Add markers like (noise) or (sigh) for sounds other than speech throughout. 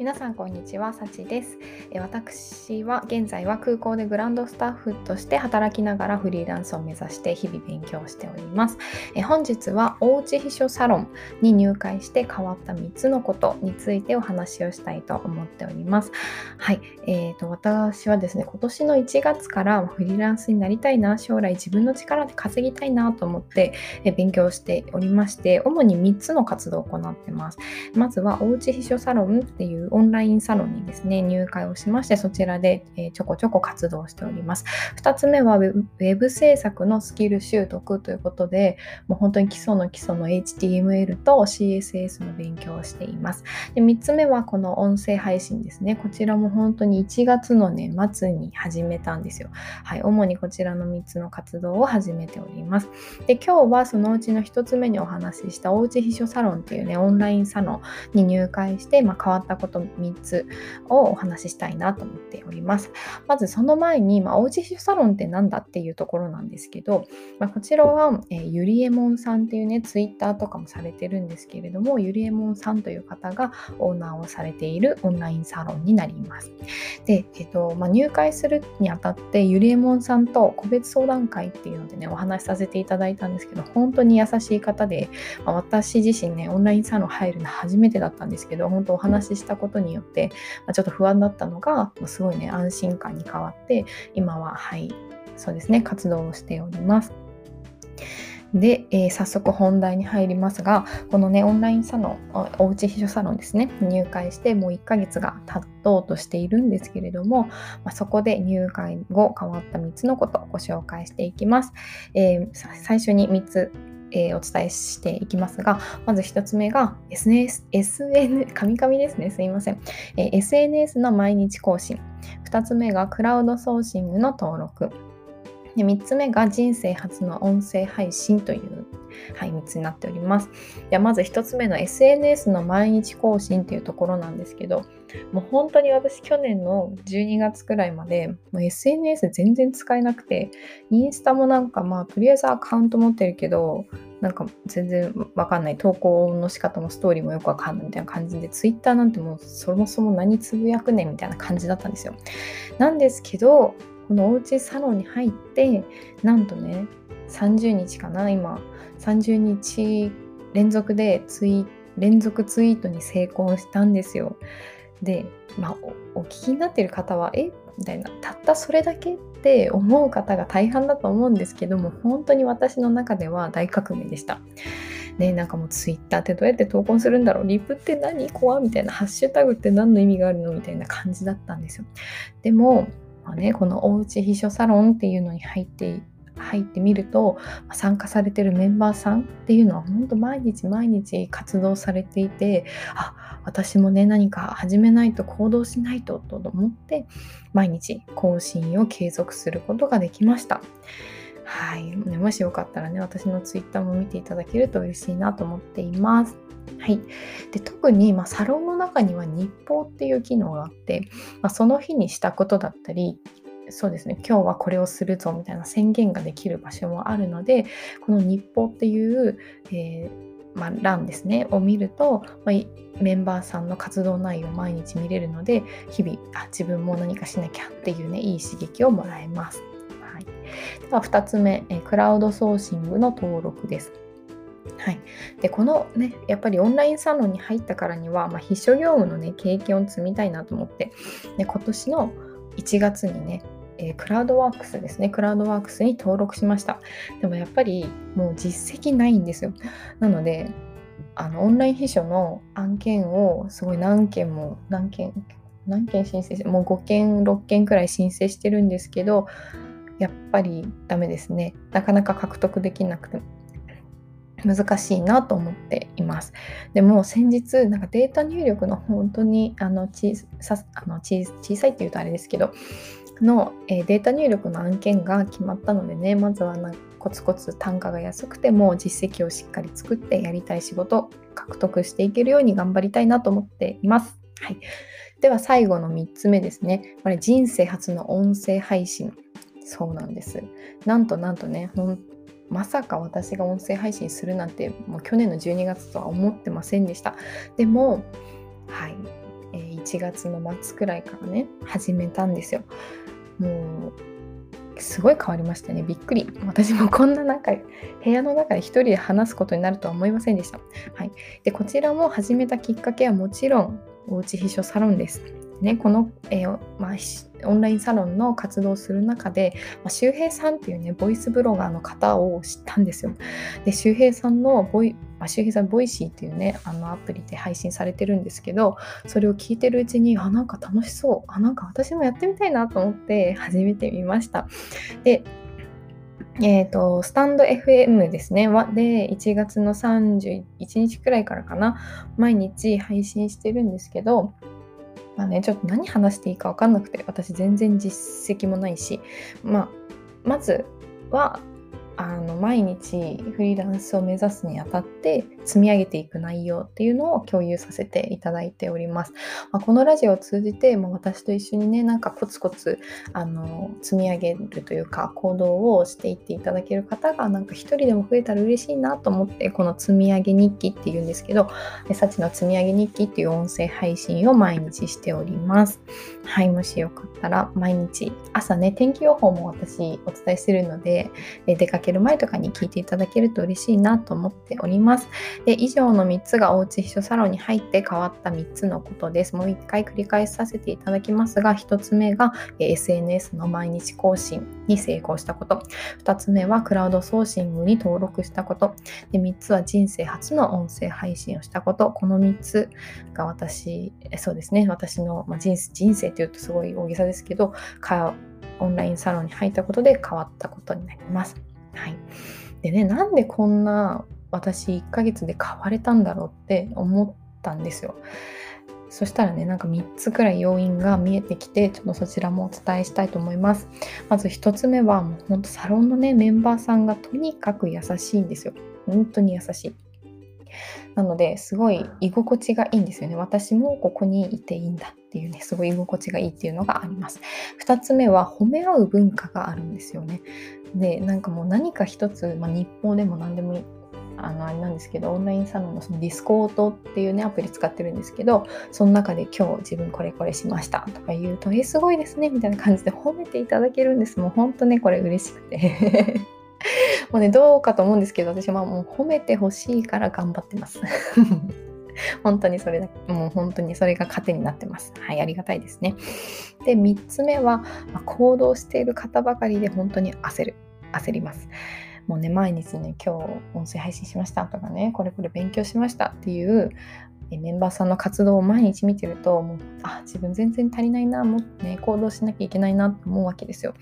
皆さんこんにちは、さちです。私は現在は空港でグランドスタッフとして働きながらフリーランスを目指して日々勉強しております。本日はおうち秘書サロンに入会して変わった3つのことについてお話をしたいと思っております。はい、えーと、私はですね、今年の1月からフリーランスになりたいな、将来自分の力で稼ぎたいなと思って勉強しておりまして、主に3つの活動を行ってます。まずはおうち秘書サロンっていうオンラインサロンにですね、入会をしまして、そちらで、えちょこちょこ活動しております。2つ目はウェブ制作のスキル習得ということで、もう本当に基礎の基礎の HTML と CSS の勉強をしています。で3つ目はこの音声配信ですね。こちらも本当に1月のね、末に始めたんですよ。はい、主にこちらの3つの活動を始めております。で、今日はそのうちの1つ目にお話ししたおうち秘書サロンっていうね、オンラインサロンに入会して、まあ、変わったこと3つをお話ししたいいなと思っております。まずその前に、まあ、おうちサロンって何だっていうところなんですけど、まあ、こちらは、えー、ゆりえもんさんっていうね、ツイッターとかもされてるんですけれども、ゆりえもんさんという方がオーナーをされているオンラインサロンになります。で、えっ、ー、とまあ、入会するにあたって、ゆりえもんさんと個別相談会っていうのでね、お話しさせていただいたんですけど、本当に優しい方で、まあ、私自身ね、オンラインサロン入るの初めてだったんですけど、本当お話ししたことによって、まあ、ちょっと不安だったのが、すごいね、安心感に変わって、今は、はい、そうですね、活動をしております。で、えー、早速本題に入りますが、このね、オンラインサロン、おうち秘書サロンですね、入会してもう1ヶ月が経とうとしているんですけれども、まあ、そこで入会後変わった3つのことをご紹介していきます。えー、最初に3つえー、お伝えしていきますが、まず1つ目が SNS、SN、神々ですね、すいません。えー、SNS の毎日更新。2つ目がクラウドソーシングの登録。で3つ目が人生初の音声配信という、はい、3つになっております。ではまず1つ目の SNS の毎日更新というところなんですけど、もう本当に私去年の12月くらいまでもう SNS 全然使えなくて、インスタもなんかまあとりあえずアカウント持ってるけど、なんか全然わかんない投稿の仕方もストーリーもよくわかんないみたいな感じで Twitter なんてもうそもそも何つぶやくねんみたいな感じだったんですよ。なんですけどこのおうちサロンに入ってなんとね30日かな今。30日連続でツイ連続ツイートに成功したんですよ。で、まあお、聞きになってる方はえ？みたいな。たったそれだけって思う方が大半だと思うんですけども本当に私の中では大革命でした。ね、なんかもうツイッターってどうやって投稿するんだろう？リプって何？怖みたいな。ハッシュタグって何の意味があるの？みたいな感じだったんですよ。でもまあね、このおうち秘書サロンっていうのに入って入ってみると参加されてるメンバーさんっていうのは本当毎日毎日活動されていてあ私もね何か始めないと行動しないとと思って毎日更新を継続することができました。はい、もしよかったらね私のツイッターも見ていただけると嬉しいなと思っています。はい、で特に、まあ、サロンの中には日報っていう機能があって、まあ、その日にしたことだったりそうですね今日はこれをするぞみたいな宣言ができる場所もあるのでこの日報っていう、えー、まあ、欄ですねを見ると、まあ、メンバーさんの活動内容を毎日見れるので日々あ自分も何かしなきゃっていうねいい刺激をもらえます。はい、では2つ目、えクラウドソーシングの登録です。はい、でこのねやっぱりオンラインサロンに入ったからには、まあ、秘書業務のね経験を積みたいなと思って、で今年の1月にねえー、クラウドワークスですね。クラウドワークスに登録しました。でもやっぱりもう実績ないんですよ。なので、あのオンライン秘書の案件をすごい何件も何件何件申請してもう5件6件くらい申請してるんですけどやっぱりダメですねなかなか獲得できなくて難しいなと思っています。でも先日なんかデータ入力の本当にあの小さあの小さいっていうとあれですけどの、えー、データ入力の案件が決まったのでねまずはなコツコツ単価が安くても実績をしっかり作ってやりたい仕事獲得していけるように頑張りたいなと思っています。はい、では最後の3つ目ですね。これ人生初の音声配信。そうなんです。なんとなんとね、まさか私が音声配信するなんてもう去年の12月とは思ってませんでした。でも、はい、えー、1 1月の末くらいからね始めたんですよ。もうすごい変わりましたね。びっくり。私もこんな中部屋の中で一人で話すことになるとは思いませんでした、はい、でこちらも始めたきっかけはもちろんおうち秘書サロンです。ね、この、えー、まあ、オンラインサロンの活動をする中で、まあ、周平さんっていうねボイスブロガーの方を知ったんですよ。で周平さんのボイ、まあ、周平さんボイシーっていうねあのアプリで配信されてるんですけどそれを聞いてるうちにあなんか楽しそうあなんか私もやってみたいなと思って始めてみました。でえーと、スタンド FM ですね。で、1月の31日くらいからかな、毎日配信してるんですけど、まあね、ちょっと何話していいか分かんなくて、私全然実績もないし、まあ、まずはあの毎日フリーランスを目指すにあたって積み上げていく内容っていうのを共有させていただいております。まあ、このラジオを通じて、まあ、私と一緒にねなんかコツコツあの積み上げるというか行動をしていっていただける方がなんか一人でも増えたら嬉しいなと思ってこの積み上げ日記っていうんですけど「サチの積み上げ日記」っていう音声配信を毎日しております。はいもしよかったら毎日朝ね天気予報も私お伝えしてるので出かける前とかに聞いていただけると嬉しいなと思っております。で以上の3つがおうち秘書サロンに入って変わった3つのことです。もう1回繰り返させていただきますが、1つ目が SNS の毎日更新に成功したこと。2つ目はクラウドソーシングに登録したこと。で3つは人生初の音声配信をしたこと。この3つが私、そうですね、私の、まあ、人人生というとすごい大げさですけど、オンラインサロンに入ったことで変わったことになります。はい、でねなんでこんな私1ヶ月で変われたんだろうって思ったんですよ。そしたらね、なんか3つくらい要因が見えてきて、ちょっとそちらもお伝えしたいと思います。まず1つ目は、もうほんとサロンのね、メンバーさんがとにかく優しいんですよ。本当に優しい。なのですごい居心地がいいんですよね。私もここにいていいんだっていうね、すごい居心地がいいっていうのがあります。2つ目は褒め合う文化があるんですよね。で、なんかもう何か一つ、まあ、日報でも何でもいい。あのあれなんですけどオンラインサロンのそのディスコードっていうねアプリ使ってるんですけどその中で今日自分これこれしましたとか言うとえすごいですねみたいな感じで (laughs) 褒めていただけるんですもうほんとねこれ嬉しくて (laughs) もうね、どうかと思うんですけど、私はもう褒めてほしいから頑張ってます。(laughs) 本当にそれだけ、もう本当にそれが糧になってます。はい、ありがたいですね。で、3つ目は、まあ、行動している方ばかりで本当に焦る。焦ります。もうね、毎日ね、今日音声配信しましたとかね、これこれ勉強しましたっていうメンバーさんの活動を毎日見てるともうあ自分全然足りないなもっとね行動しなきゃいけないなと思うわけですよ。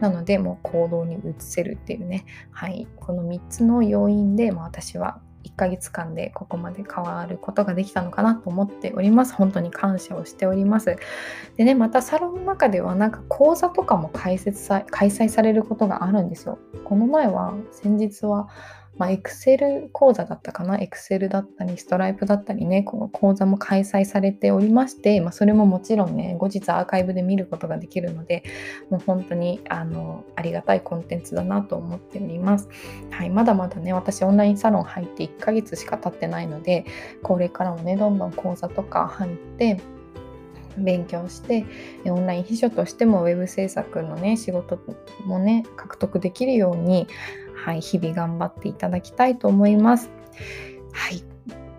なのでもう行動に移せるっていうね。はい。この3つの要因で、まあ、私は1ヶ月間でここまで変わることができたのかなと思っております。本当に感謝をしております。でね、またサロンの中ではなんか講座とかも開設さ開催されることがあるんですよ。この前は先日はまあ、エクセル講座だったかな、エクセルだったり、ストライプだったりね、この講座も開催されておりまして、まあ、それももちろんね、後日アーカイブで見ることができるので、もう本当にあのありがたいコンテンツだなと思っております。はい、まだまだね、私オンラインサロン入って1ヶ月しか経ってないので、これからもね、どんどん講座とか入って、勉強してオンライン秘書としてもウェブ制作のね仕事もね獲得できるようにはい、日々頑張っていただきたいと思います。はい。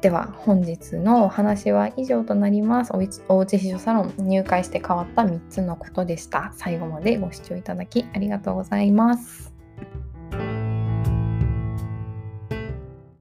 では本日のお話は以上となります。おうち秘書サロン入会して変わった3つのことでした。最後までご視聴いただきありがとうございます。